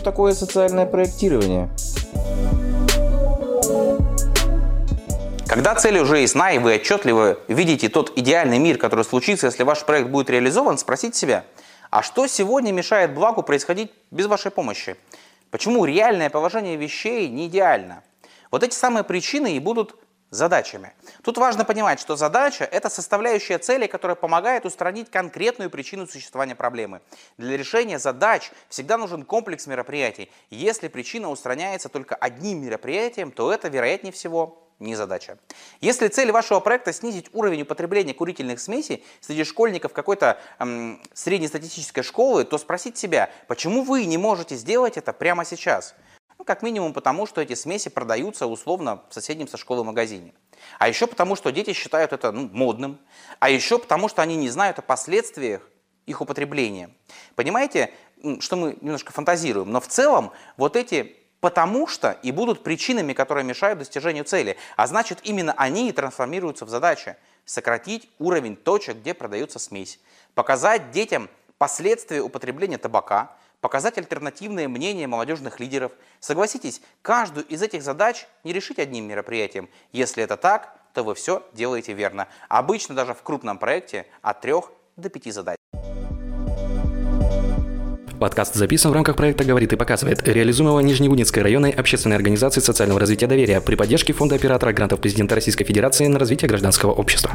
такое социальное проектирование. Когда цель уже ясна и вы отчетливо видите тот идеальный мир, который случится, если ваш проект будет реализован, спросите себя, а что сегодня мешает благу происходить без вашей помощи? Почему реальное положение вещей не идеально? Вот эти самые причины и будут задачами. Тут важно понимать, что задача – это составляющая цели, которая помогает устранить конкретную причину существования проблемы. Для решения задач всегда нужен комплекс мероприятий. Если причина устраняется только одним мероприятием, то это, вероятнее всего, не задача. Если цель вашего проекта снизить уровень употребления курительных смесей среди школьников какой-то эм, среднестатистической школы, то спросите себя, почему вы не можете сделать это прямо сейчас? Ну, как минимум потому, что эти смеси продаются условно в соседнем со школой магазине. А еще потому, что дети считают это ну, модным. А еще потому, что они не знают о последствиях их употребления. Понимаете, что мы немножко фантазируем, но в целом вот эти потому что и будут причинами, которые мешают достижению цели. А значит, именно они и трансформируются в задачи. Сократить уровень точек, где продается смесь. Показать детям последствия употребления табака, показать альтернативные мнения молодежных лидеров. Согласитесь, каждую из этих задач не решить одним мероприятием. Если это так, то вы все делаете верно. Обычно даже в крупном проекте от трех до пяти задач. Подкаст записан в рамках проекта «Говорит и показывает», реализуемого Нижневудинской районной общественной организации социального развития доверия при поддержке Фонда оператора грантов президента Российской Федерации на развитие гражданского общества.